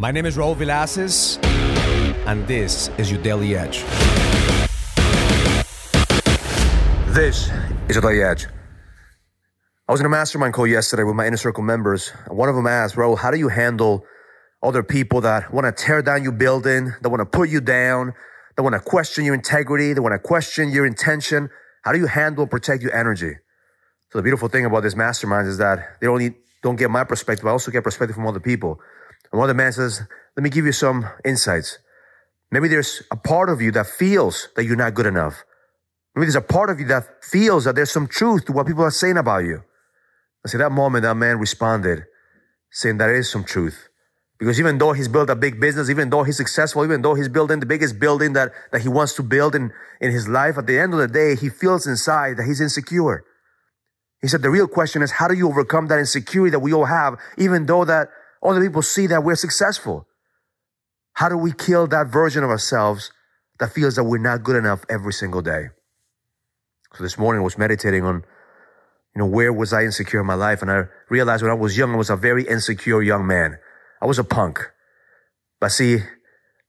My name is Raul Villacis, and this is your Daily Edge. This is your Daily Edge. I was in a mastermind call yesterday with my inner circle members, one of them asked, Raul, how do you handle other people that want to tear down your building, that want to put you down, that want to question your integrity, that want to question your intention? How do you handle and protect your energy? So the beautiful thing about this mastermind is that they only don't get my perspective, I also get perspective from other people. And one of the man says, let me give you some insights. Maybe there's a part of you that feels that you're not good enough. Maybe there's a part of you that feels that there's some truth to what people are saying about you. I see that moment that man responded saying there is some truth. Because even though he's built a big business, even though he's successful, even though he's building the biggest building that, that he wants to build in, in his life, at the end of the day, he feels inside that he's insecure. He said the real question is how do you overcome that insecurity that we all have, even though that other people see that we're successful? How do we kill that version of ourselves that feels that we're not good enough every single day? So this morning I was meditating on, you know, where was I insecure in my life? And I realized when I was young, I was a very insecure young man. I was a punk. But see,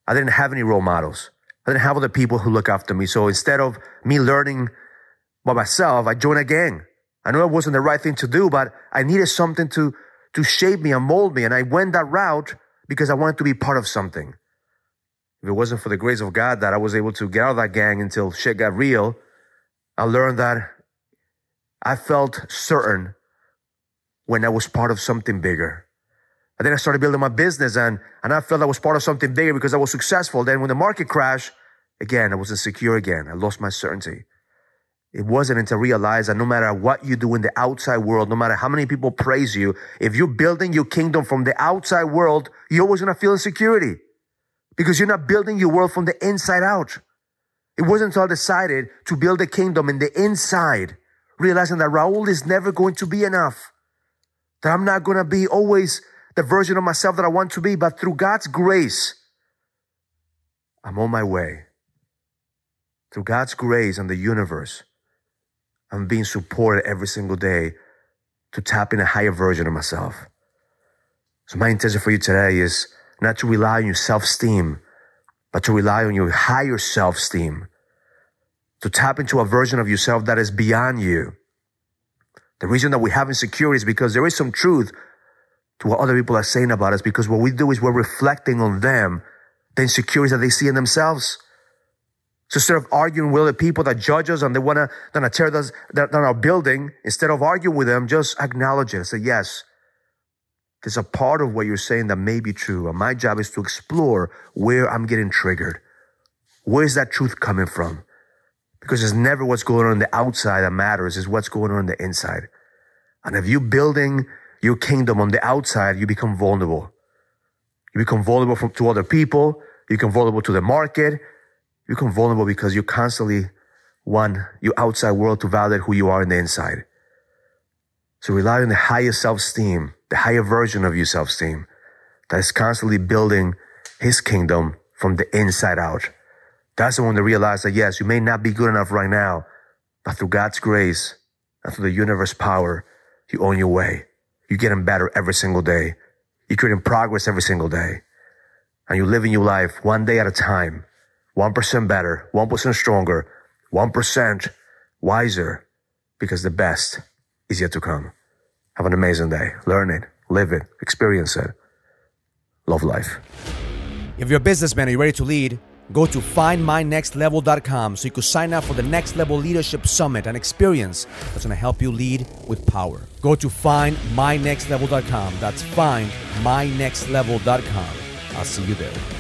I didn't have any role models. I didn't have other people who look after me. So instead of me learning by myself, I joined a gang. I know it wasn't the right thing to do, but I needed something to, to shape me and mold me. And I went that route because I wanted to be part of something. If it wasn't for the grace of God that I was able to get out of that gang until shit got real, I learned that I felt certain when I was part of something bigger. And then I started building my business and, and I felt I was part of something bigger because I was successful. Then when the market crashed, again, I was insecure again. I lost my certainty. It wasn't until I realized that no matter what you do in the outside world, no matter how many people praise you, if you're building your kingdom from the outside world, you're always going to feel insecurity because you're not building your world from the inside out. It wasn't until I decided to build a kingdom in the inside, realizing that Raul is never going to be enough, that I'm not going to be always the version of myself that I want to be, but through God's grace, I'm on my way. Through God's grace and the universe, I'm being supported every single day to tap in a higher version of myself. So my intention for you today is not to rely on your self-esteem, but to rely on your higher self-esteem. To tap into a version of yourself that is beyond you. The reason that we have insecurity is because there is some truth to what other people are saying about us because what we do is we're reflecting on them the insecurities that they see in themselves. So instead of arguing with the people that judge us and they want to tear us down our building, instead of arguing with them, just acknowledge it. Say, yes, there's a part of what you're saying that may be true. And my job is to explore where I'm getting triggered. Where's that truth coming from? Because it's never what's going on the outside that matters. It's what's going on the inside. And if you're building your kingdom on the outside, you become vulnerable. You become vulnerable from, to other people. You become vulnerable to the market. You become vulnerable because you constantly want your outside world to validate who you are in the inside. So rely on the higher self-esteem, the higher version of your self-esteem that is constantly building his kingdom from the inside out. That's the one to realize that yes, you may not be good enough right now, but through God's grace and through the universe power, you own your way. You're getting better every single day. You're creating progress every single day. And you're living your life one day at a time 1% better, 1% stronger, 1% wiser, because the best is yet to come. Have an amazing day. Learn it, live it, experience it. Love life. If you're a businessman and you're ready to lead, go to findmynextlevel.com so you can sign up for the Next Level Leadership Summit, an experience that's going to help you lead with power. Go to findmynextlevel.com. That's findmynextlevel.com. I'll see you there.